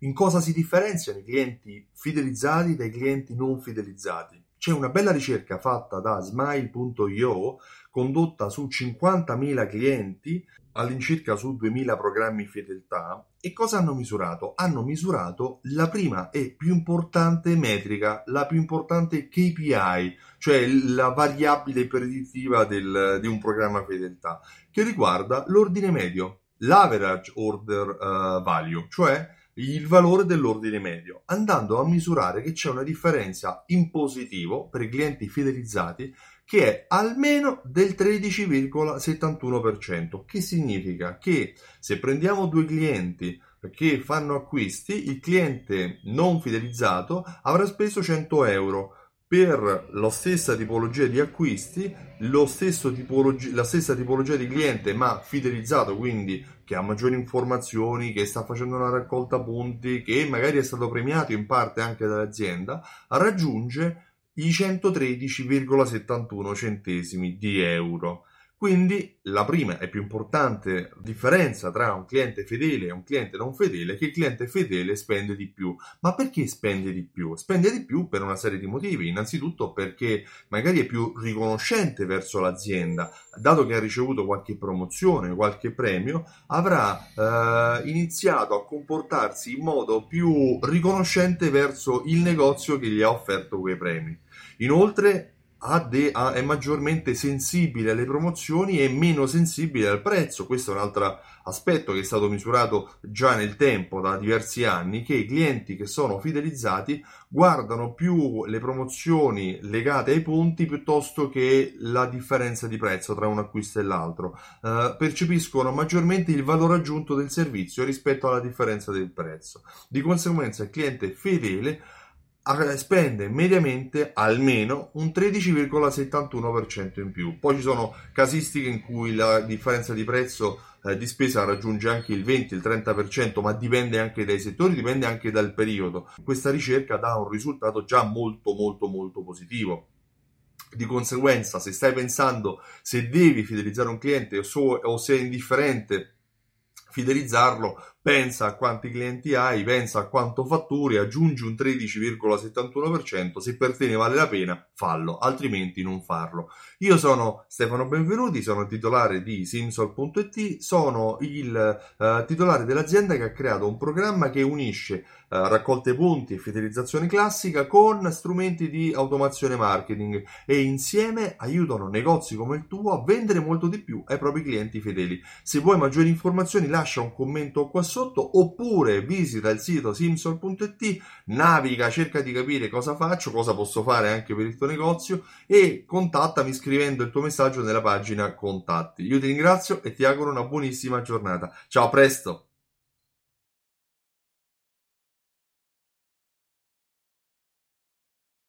in cosa si differenziano i clienti fidelizzati dai clienti non fidelizzati. C'è una bella ricerca fatta da smile.io condotta su 50.000 clienti all'incirca su 2000 programmi fedeltà e cosa hanno misurato? Hanno misurato la prima e più importante metrica, la più importante KPI, cioè la variabile predittiva del, di un programma fedeltà, che riguarda l'ordine medio, l'average order uh, value, cioè il valore dell'ordine medio, andando a misurare che c'è una differenza in positivo per i clienti fidelizzati che è almeno del 13,71%, che significa? Che se prendiamo due clienti che fanno acquisti, il cliente non fidelizzato avrà speso 100 euro per la stessa tipologia di acquisti, tipologi- la stessa tipologia di cliente ma fidelizzato, quindi che ha maggiori informazioni, che sta facendo una raccolta punti, che magari è stato premiato in parte anche dall'azienda, raggiunge i 113,71 centesimi di euro. Quindi la prima e più importante differenza tra un cliente fedele e un cliente non fedele è che il cliente fedele spende di più. Ma perché spende di più? Spende di più per una serie di motivi. Innanzitutto perché magari è più riconoscente verso l'azienda, dato che ha ricevuto qualche promozione, qualche premio, avrà eh, iniziato a comportarsi in modo più riconoscente verso il negozio che gli ha offerto quei premi. Inoltre è maggiormente sensibile alle promozioni e meno sensibile al prezzo. Questo è un altro aspetto che è stato misurato già nel tempo, da diversi anni, che i clienti che sono fidelizzati guardano più le promozioni legate ai punti piuttosto che la differenza di prezzo tra un acquisto e l'altro. Uh, percepiscono maggiormente il valore aggiunto del servizio rispetto alla differenza del prezzo. Di conseguenza il cliente fedele spende mediamente almeno un 13,71% in più. Poi ci sono casistiche in cui la differenza di prezzo eh, di spesa raggiunge anche il 20, il 30%, ma dipende anche dai settori, dipende anche dal periodo. Questa ricerca dà un risultato già molto molto molto positivo. Di conseguenza, se stai pensando se devi fidelizzare un cliente o, so, o se è indifferente fidelizzarlo, pensa a quanti clienti hai, pensa a quanto fatturi, aggiungi un 13,71%, se per te ne vale la pena, fallo, altrimenti non farlo. Io sono Stefano Benvenuti, sono titolare di Simsol.it, sono il uh, titolare dell'azienda che ha creato un programma che unisce uh, raccolte punti e fidelizzazione classica con strumenti di automazione marketing e insieme aiutano negozi come il tuo a vendere molto di più ai propri clienti fedeli. Se vuoi maggiori informazioni lascia un commento qua sotto oppure visita il sito simsol.it, naviga, cerca di capire cosa faccio, cosa posso fare anche per il tuo negozio e contattami scrivendo il tuo messaggio nella pagina contatti. Io ti ringrazio e ti auguro una buonissima giornata. Ciao, a presto!